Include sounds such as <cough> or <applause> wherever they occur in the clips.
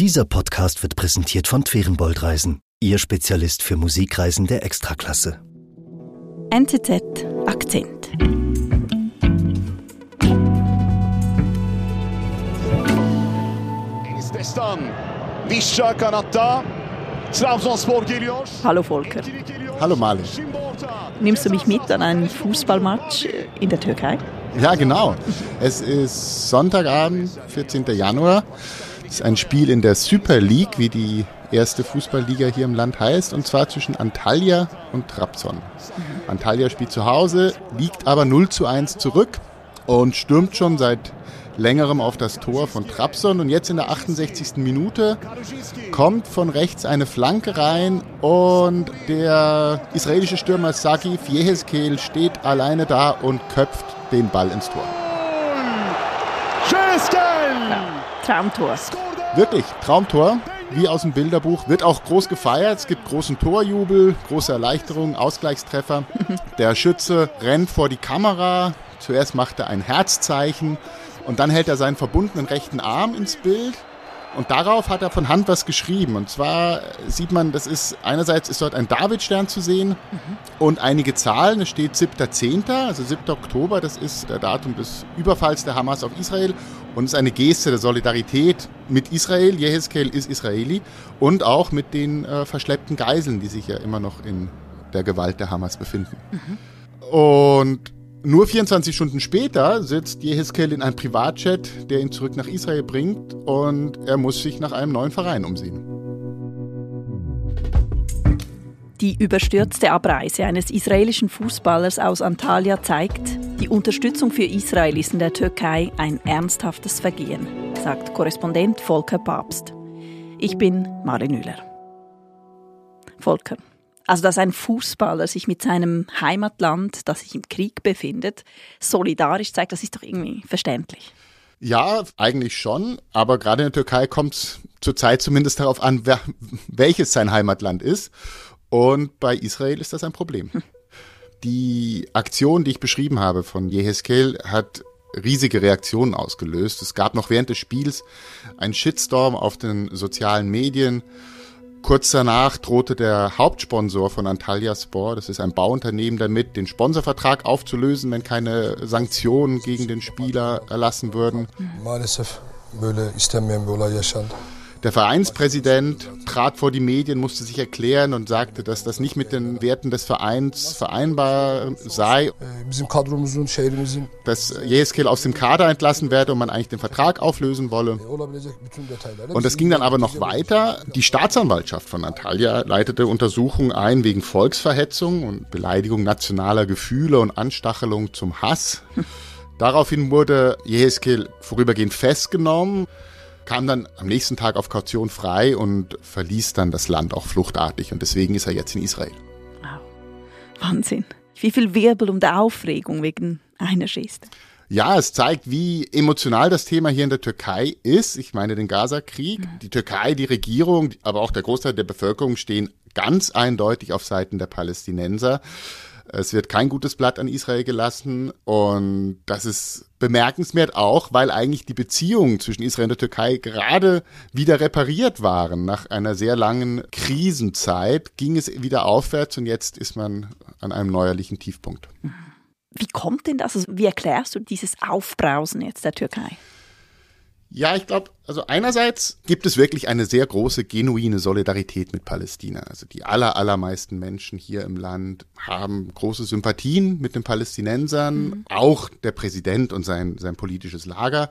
Dieser Podcast wird präsentiert von Twerenbold Reisen, Ihr Spezialist für Musikreisen der Extraklasse. NZZ Akzent. Hallo Volker. Hallo Malin. Nimmst du mich mit an einen Fußballmatch in der Türkei? Ja, genau. Es ist Sonntagabend, 14. Januar. Es ist ein Spiel in der Super League, wie die erste Fußballliga hier im Land heißt, und zwar zwischen Antalya und Trabzon. Antalya spielt zu Hause, liegt aber 0 zu 1 zurück und stürmt schon seit längerem auf das Tor von Trabzon. Und jetzt in der 68. Minute kommt von rechts eine Flanke rein und der israelische Stürmer Sagif Yehezkel steht alleine da und köpft den Ball ins Tor. Şeskel. Traumtor. Wirklich, Traumtor, wie aus dem Bilderbuch. Wird auch groß gefeiert. Es gibt großen Torjubel, große Erleichterung, Ausgleichstreffer. <laughs> Der Schütze rennt vor die Kamera. Zuerst macht er ein Herzzeichen und dann hält er seinen verbundenen rechten Arm ins Bild. Und darauf hat er von Hand was geschrieben. Und zwar sieht man, das ist einerseits ist dort ein Davidstern zu sehen und einige Zahlen. Es steht 7.10., also 7. Oktober, das ist der Datum des Überfalls der Hamas auf Israel. Und es ist eine Geste der Solidarität mit Israel. Yehezkel ist Israeli. Und auch mit den äh, verschleppten Geiseln, die sich ja immer noch in der Gewalt der Hamas befinden. Und nur 24 Stunden später sitzt Yehezkel in einem Privatjet, der ihn zurück nach Israel bringt und er muss sich nach einem neuen Verein umsehen. Die überstürzte Abreise eines israelischen Fußballers aus Antalya zeigt, die Unterstützung für Israel ist in der Türkei ein ernsthaftes Vergehen, sagt Korrespondent Volker Papst. Ich bin Marin Müller. Volker, also dass ein Fußballer sich mit seinem Heimatland, das sich im Krieg befindet, solidarisch zeigt, das ist doch irgendwie verständlich. Ja, eigentlich schon, aber gerade in der Türkei kommt es zurzeit zumindest darauf an, wer, welches sein Heimatland ist. Und bei Israel ist das ein Problem. Die Aktion, die ich beschrieben habe von Yehezkel, hat riesige Reaktionen ausgelöst. Es gab noch während des Spiels einen Shitstorm auf den sozialen Medien. Kurz danach drohte der Hauptsponsor von Antalya Sport, das ist ein Bauunternehmen, damit den Sponsorvertrag aufzulösen, wenn keine Sanktionen gegen den Spieler erlassen würden. Maalesef böyle istenmeyen bir olay yaşandı. Der Vereinspräsident trat vor die Medien, musste sich erklären und sagte, dass das nicht mit den Werten des Vereins vereinbar sei, dass Yehezkel aus dem Kader entlassen werde und man eigentlich den Vertrag auflösen wolle. Und das ging dann aber noch weiter. Die Staatsanwaltschaft von Antalya leitete Untersuchungen ein wegen Volksverhetzung und Beleidigung nationaler Gefühle und Anstachelung zum Hass. <laughs> Daraufhin wurde Yehezkel vorübergehend festgenommen, kam dann am nächsten Tag auf Kaution frei und verließ dann das Land auch fluchtartig. Und deswegen ist er jetzt in Israel. Wow. Wahnsinn. Wie viel Wirbel der Aufregung wegen einer Geste. Ja, es zeigt, wie emotional das Thema hier in der Türkei ist. Ich meine den Gaza-Krieg. Die Türkei, die Regierung, aber auch der Großteil der Bevölkerung stehen ganz eindeutig auf Seiten der Palästinenser. Es wird kein gutes Blatt an Israel gelassen und das ist bemerkenswert auch, weil eigentlich die Beziehungen zwischen Israel und der Türkei gerade wieder repariert waren. Nach einer sehr langen Krisenzeit ging es wieder aufwärts und jetzt ist man an einem neuerlichen Tiefpunkt. Wie kommt denn das? Also, wie erklärst du dieses Aufbrausen jetzt der Türkei? Ja, ich glaube, also einerseits gibt es wirklich eine sehr große genuine Solidarität mit Palästina. Also die aller, allermeisten Menschen hier im Land haben große Sympathien mit den Palästinensern, auch der Präsident und sein, sein politisches Lager.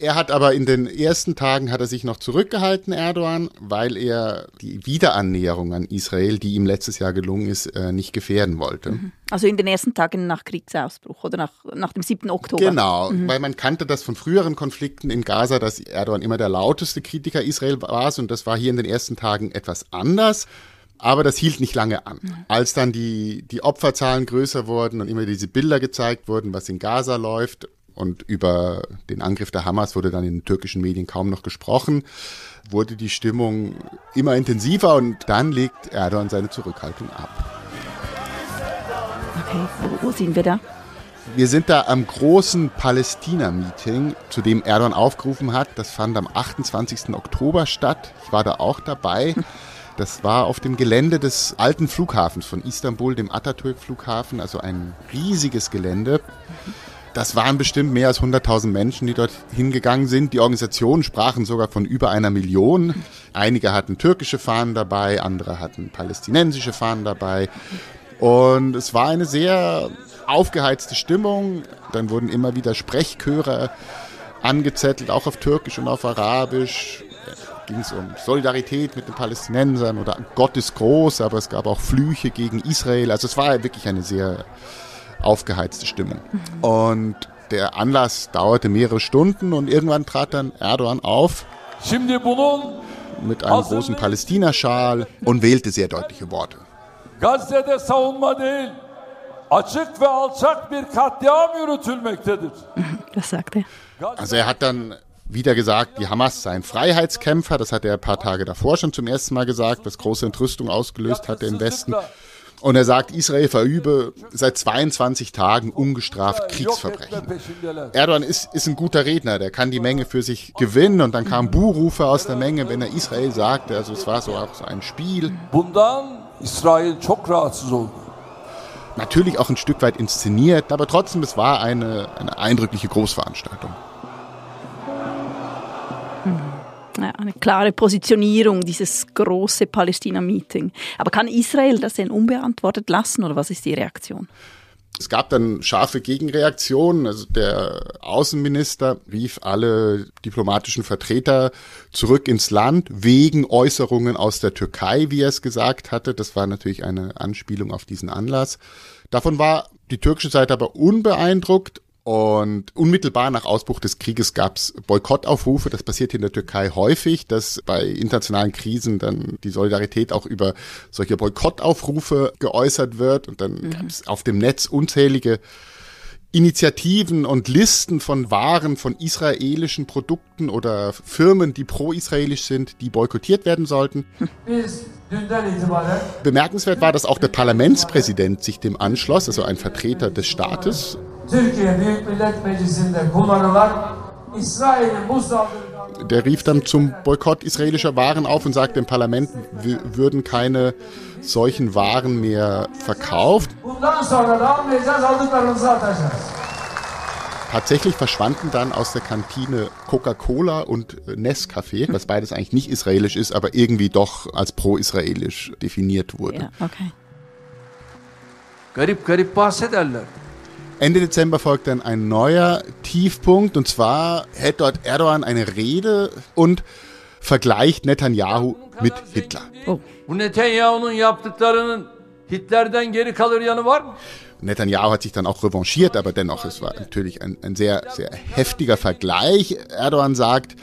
Er hat aber in den ersten Tagen hat er sich noch zurückgehalten, Erdogan, weil er die Wiederannäherung an Israel, die ihm letztes Jahr gelungen ist, äh, nicht gefährden wollte. Also in den ersten Tagen nach Kriegsausbruch oder nach, nach dem 7. Oktober. Genau, weil man kannte das von früheren Konflikten in Gaza, dass Erdogan immer der lauteste Kritiker Israel war und das war hier in den ersten Tagen etwas anders. Aber das hielt nicht lange an. Als dann die, die Opferzahlen größer wurden und immer diese Bilder gezeigt wurden, was in Gaza läuft und über den Angriff der Hamas wurde dann in den türkischen Medien kaum noch gesprochen, wurde die Stimmung immer intensiver und dann legt Erdogan seine Zurückhaltung ab. Okay, wo, wo sind wir da? Wir sind da am großen Palästina-Meeting, zu dem Erdogan aufgerufen hat. Das fand am 28. Oktober statt. Ich war da auch dabei. Das war auf dem Gelände des alten Flughafens von Istanbul, dem Atatürk-Flughafen, also ein riesiges Gelände. Das waren bestimmt mehr als 100.000 Menschen, die dort hingegangen sind. Die Organisationen sprachen sogar von über einer Million. Einige hatten türkische Fahnen dabei, andere hatten palästinensische Fahnen dabei. Und es war eine sehr aufgeheizte Stimmung. Dann wurden immer wieder Sprechchöre angezettelt, auch auf Türkisch und auf Arabisch. Ging es um Solidarität mit den Palästinensern oder Gott ist groß, aber es gab auch Flüche gegen Israel. Also es war wirklich eine sehr aufgeheizte Stimmung. Mhm. Und der Anlass dauerte mehrere Stunden und irgendwann trat dann Erdogan auf mit einem großen Palästinaschal und wählte sehr deutliche Worte. Gazze'de savunma değil, açık ve alçak bir katliam yürütülmektedir. <laughs> Das sagt er. Also er hat dann wieder gesagt, die Hamas seien Freiheitskämpfer. Das hat er ein paar Tage davor schon zum ersten Mal gesagt, was große Entrüstung ausgelöst hatte im Westen. Und er sagt, Israel verübe seit 22 Tagen ungestraft Kriegsverbrechen. Erdogan ist, ist ein guter Redner, der kann die Menge für sich gewinnen. Und dann kamen Buhrufe aus der Menge, wenn er Israel sagte. Also es war so auch so ein Spiel. Natürlich auch ein Stück weit inszeniert, aber trotzdem, es war eine, eine eindrückliche Großveranstaltung eine klare Positionierung, dieses große Palästina-Meeting. Aber kann Israel das denn unbeantwortet lassen oder was ist die Reaktion? Es gab dann scharfe Gegenreaktionen. Also der Außenminister rief alle diplomatischen Vertreter zurück ins Land wegen Äußerungen aus der Türkei, wie er es gesagt hatte. Das war natürlich eine Anspielung auf diesen Anlass. Davon war die türkische Seite aber unbeeindruckt und unmittelbar nach Ausbruch des Krieges gab es Boykottaufrufe. Das passiert in der Türkei häufig, dass bei internationalen Krisen dann die Solidarität auch über solche Boykottaufrufe geäußert wird. Und dann mhm. gab es auf dem Netz unzählige Initiativen und Listen von Waren von israelischen Produkten oder Firmen, die pro-israelisch sind, die boykottiert werden sollten. Bemerkenswert war, dass auch der Parlamentspräsident sich dem anschloss, also ein Vertreter des Staates. Der rief dann zum Boykott israelischer Waren auf und sagte, im Parlament würden keine solchen Waren mehr verkauft. Tatsächlich verschwanden dann aus der Kantine Coca-Cola und Nescafé, was beides eigentlich nicht israelisch ist, aber irgendwie doch als pro-israelisch definiert wurde. Ja, okay. Garip garip bahsederler. Ende Dezember folgt dann ein neuer Tiefpunkt und zwar hält dort Erdogan eine Rede und vergleicht Netanyahu mit Hitler. Oh. Netanyahu hat sich dann auch revanchiert, aber dennoch, es war natürlich ein, ein sehr, sehr heftiger Vergleich. Erdogan sagt,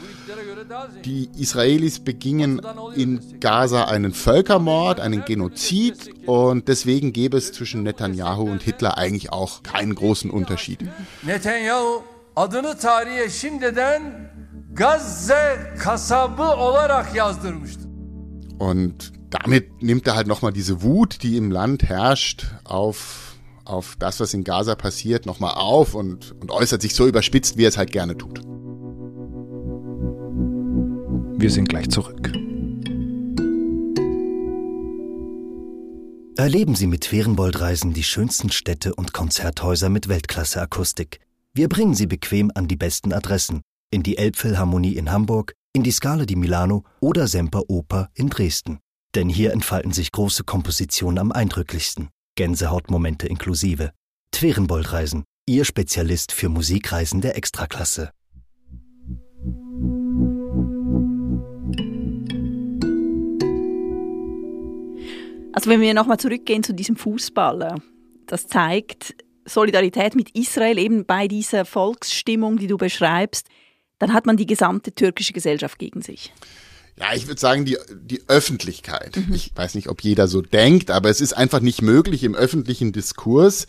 die Israelis begingen in Gaza einen Völkermord, einen Genozid und deswegen gäbe es zwischen Netanyahu und Hitler eigentlich auch keinen großen Unterschied. Netanyahu adını tarihe şimdiden Gazze kasabı olarak yazdırmıştı. Und damit nimmt er halt nochmal diese Wut, die im Land herrscht, auf, auf das, was in Gaza passiert, nochmal auf und, und äußert sich so überspitzt, wie er es halt gerne tut. Wir sind gleich zurück. Erleben Sie mit Ferienboldreisen die schönsten Städte und Konzerthäuser mit Weltklasse-Akustik. Wir bringen Sie bequem an die besten Adressen. In die Elbphilharmonie in Hamburg, in die Scala di Milano oder Semper Oper in Dresden. Denn hier entfalten sich große Kompositionen am eindrücklichsten. Gänsehautmomente inklusive. Twerenboldreisen, Ihr Spezialist für Musikreisen der Extraklasse. Also wenn wir nochmal zurückgehen zu diesem Fußballer, das zeigt Solidarität mit Israel eben bei dieser Volksstimmung, die du beschreibst, dann hat man die gesamte türkische Gesellschaft gegen sich. Ja, ich würde sagen, die, die Öffentlichkeit. Mhm. Ich weiß nicht, ob jeder so denkt, aber es ist einfach nicht möglich, im öffentlichen Diskurs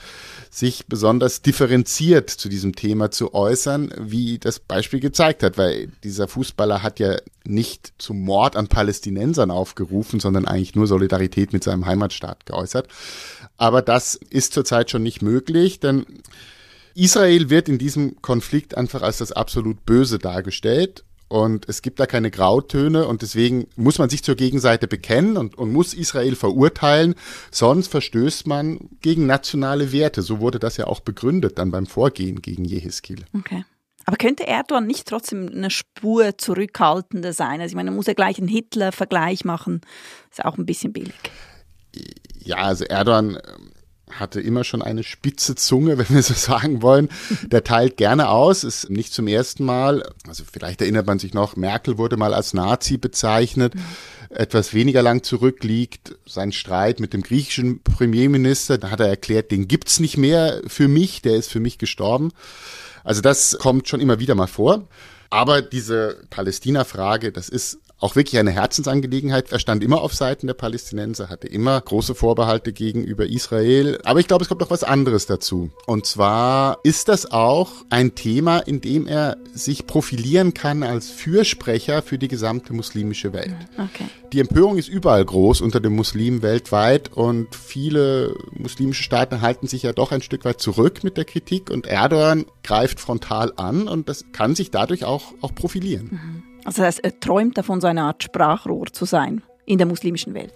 sich besonders differenziert zu diesem Thema zu äußern, wie das Beispiel gezeigt hat, weil dieser Fußballer hat ja nicht zum Mord an Palästinensern aufgerufen, sondern eigentlich nur Solidarität mit seinem Heimatstaat geäußert. Aber das ist zurzeit schon nicht möglich, denn Israel wird in diesem Konflikt einfach als das absolut Böse dargestellt. Und es gibt da keine Grautöne und deswegen muss man sich zur Gegenseite bekennen und, und muss Israel verurteilen, sonst verstößt man gegen nationale Werte. So wurde das ja auch begründet dann beim Vorgehen gegen Jehiskiel. Okay. Aber könnte Erdogan nicht trotzdem eine Spur zurückhaltender sein? Also ich meine, man muss ja gleich einen Hitler-Vergleich machen. Ist auch ein bisschen billig. Ja, also Erdogan ähm, hatte immer schon eine spitze Zunge, <laughs> wenn wir so sagen wollen. Der teilt gerne aus, ist nicht zum ersten Mal. Also vielleicht erinnert man sich noch, Merkel wurde mal als Nazi bezeichnet. Etwas weniger lang zurückliegt sein Streit mit dem griechischen Premierminister. Da hat er erklärt, den gibt's nicht mehr für mich, der ist für mich gestorben. Also das kommt schon immer wieder mal vor. Aber diese Palästina-Frage, das ist auch wirklich eine Herzensangelegenheit. Er stand immer auf Seiten der Palästinenser, hatte immer große Vorbehalte gegenüber Israel. Aber ich glaube, es kommt noch was anderes dazu. Und zwar ist das auch ein Thema, in dem er sich profilieren kann als Fürsprecher für die gesamte muslimische Welt. Okay. Die Empörung ist überall groß unter den Muslimen weltweit und viele muslimische Staaten halten sich ja doch ein Stück weit zurück mit der Kritik und Erdogan greift frontal an und das kann sich dadurch auch, auch profilieren. Mhm. Also das heißt, er träumt davon, so eine Art Sprachrohr zu sein in der muslimischen Welt.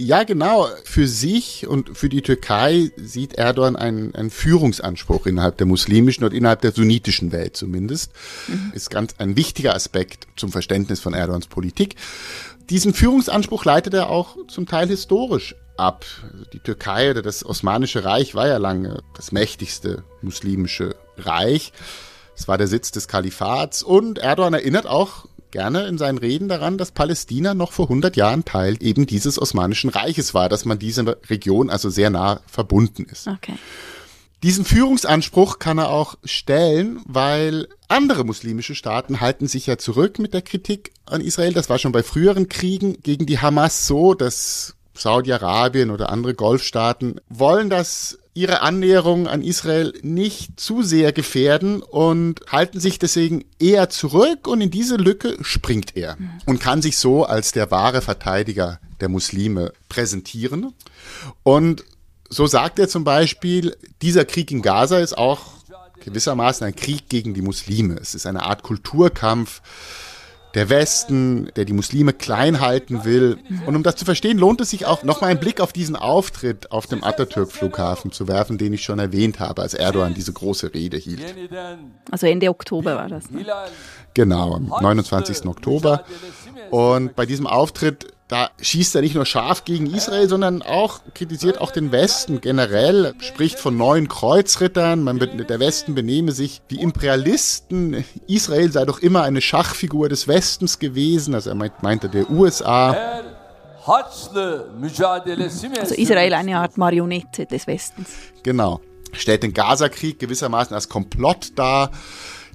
Ja, genau. Für sich und für die Türkei sieht Erdogan einen, einen Führungsanspruch innerhalb der muslimischen und innerhalb der sunnitischen Welt zumindest. Mhm. Ist ganz ein wichtiger Aspekt zum Verständnis von Erdogans Politik. Diesen Führungsanspruch leitet er auch zum Teil historisch ab. Also die Türkei oder das Osmanische Reich war ja lange das mächtigste muslimische Reich. Es war der Sitz des Kalifats und Erdogan erinnert auch gerne in seinen Reden daran, dass Palästina noch vor 100 Jahren Teil eben dieses Osmanischen Reiches war, dass man diese Region also sehr nah verbunden ist. Okay. Diesen Führungsanspruch kann er auch stellen, weil andere muslimische Staaten halten sich ja zurück mit der Kritik an Israel. Das war schon bei früheren Kriegen gegen die Hamas so, dass Saudi-Arabien oder andere Golfstaaten wollen das ihre Annäherung an Israel nicht zu sehr gefährden und halten sich deswegen eher zurück und in diese Lücke springt er und kann sich so als der wahre Verteidiger der Muslime präsentieren. Und so sagt er zum Beispiel, dieser Krieg in Gaza ist auch gewissermaßen ein Krieg gegen die Muslime. Es ist eine Art Kulturkampf der Westen, der die Muslime klein halten will. Und um das zu verstehen, lohnt es sich auch, nochmal einen Blick auf diesen Auftritt auf dem Atatürk-Flughafen zu werfen, den ich schon erwähnt habe, als Erdogan diese große Rede hielt. Also Ende Oktober war das. Ne? Genau, am 29. Oktober. Und bei diesem Auftritt da schießt er nicht nur scharf gegen Israel, sondern auch kritisiert auch den Westen generell, spricht von neuen Kreuzrittern, man, der Westen benehme sich wie Imperialisten, Israel sei doch immer eine Schachfigur des Westens gewesen, also er meint, meinte der USA. Also Israel eine Art Marionette des Westens. Genau. Stellt den Gazakrieg gewissermaßen als Komplott dar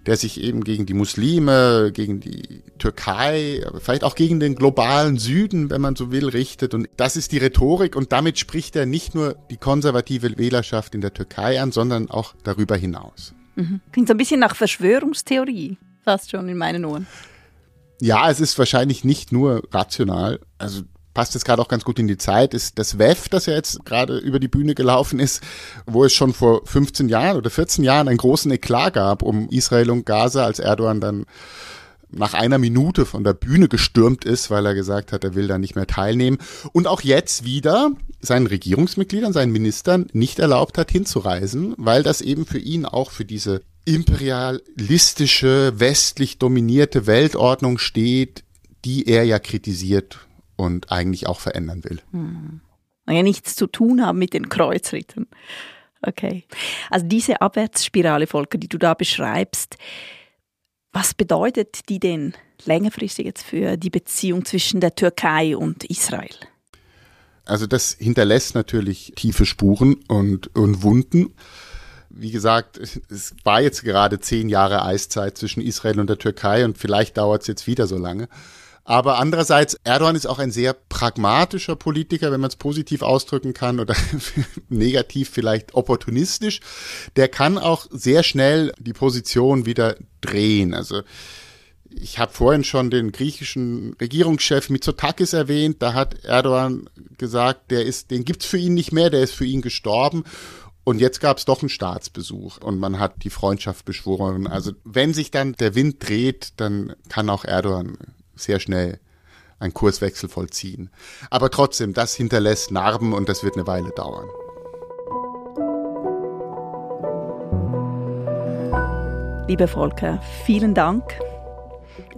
der sich eben gegen die Muslime, gegen die Türkei, vielleicht auch gegen den globalen Süden, wenn man so will, richtet. Und das ist die Rhetorik und damit spricht er nicht nur die konservative Wählerschaft in der Türkei an, sondern auch darüber hinaus. Mhm. Klingt so ein bisschen nach Verschwörungstheorie, fast schon in meinen Ohren. Ja, es ist wahrscheinlich nicht nur rational. Also passt jetzt gerade auch ganz gut in die Zeit, ist das WEF, das ja jetzt gerade über die Bühne gelaufen ist, wo es schon vor 15 Jahren oder 14 Jahren einen großen Eklat gab um Israel und Gaza, als Erdogan dann nach einer Minute von der Bühne gestürmt ist, weil er gesagt hat, er will da nicht mehr teilnehmen. Und auch jetzt wieder seinen Regierungsmitgliedern, seinen Ministern nicht erlaubt hat, hinzureisen, weil das eben für ihn auch für diese imperialistische, westlich dominierte Weltordnung steht, die er ja kritisiert und eigentlich auch verändern will. Hm. Ja, nichts zu tun haben mit den Kreuzritten. Okay. Also diese Abwärtsspirale, Volker, die du da beschreibst, was bedeutet die denn längerfristig jetzt für die Beziehung zwischen der Türkei und Israel? Also das hinterlässt natürlich tiefe Spuren und, und Wunden. Wie gesagt, es war jetzt gerade zehn Jahre Eiszeit zwischen Israel und der Türkei und vielleicht dauert es jetzt wieder so lange. Aber andererseits, Erdogan ist auch ein sehr pragmatischer Politiker, wenn man es positiv ausdrücken kann oder <laughs> negativ vielleicht opportunistisch. Der kann auch sehr schnell die Position wieder drehen. Also ich habe vorhin schon den griechischen Regierungschef Mitsotakis erwähnt. Da hat Erdogan gesagt, der ist, den gibt's für ihn nicht mehr, der ist für ihn gestorben. Und jetzt gab es doch einen Staatsbesuch und man hat die Freundschaft beschworen. Also wenn sich dann der Wind dreht, dann kann auch Erdogan sehr schnell einen Kurswechsel vollziehen. Aber trotzdem, das hinterlässt Narben und das wird eine Weile dauern. Liebe Volker, vielen Dank.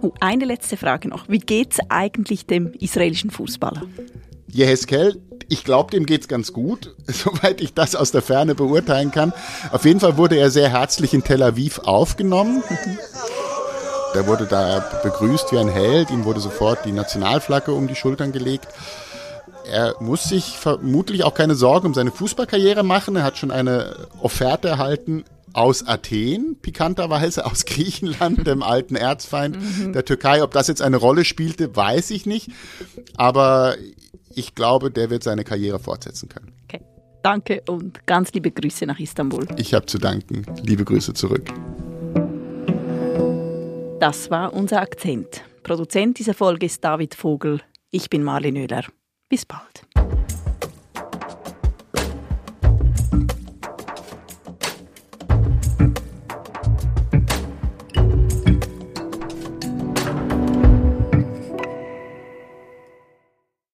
Oh, eine letzte Frage noch. Wie geht es eigentlich dem israelischen Fußballer? Jeheskel, ich glaube, dem geht's ganz gut, <laughs> soweit ich das aus der Ferne beurteilen kann. Auf jeden Fall wurde er sehr herzlich in Tel Aviv aufgenommen. <laughs> Der wurde da begrüßt wie ein Held, ihm wurde sofort die Nationalflagge um die Schultern gelegt. Er muss sich vermutlich auch keine Sorgen um seine Fußballkarriere machen. Er hat schon eine Offerte erhalten aus Athen, pikanterweise aus Griechenland, dem alten Erzfeind mhm. der Türkei. Ob das jetzt eine Rolle spielte, weiß ich nicht. Aber ich glaube, der wird seine Karriere fortsetzen können. Okay. Danke und ganz liebe Grüße nach Istanbul. Ich habe zu danken. Liebe Grüße zurück. Das war unser Akzent. Produzent dieser Folge ist David Vogel. Ich bin Marlene Oehler. Bis bald.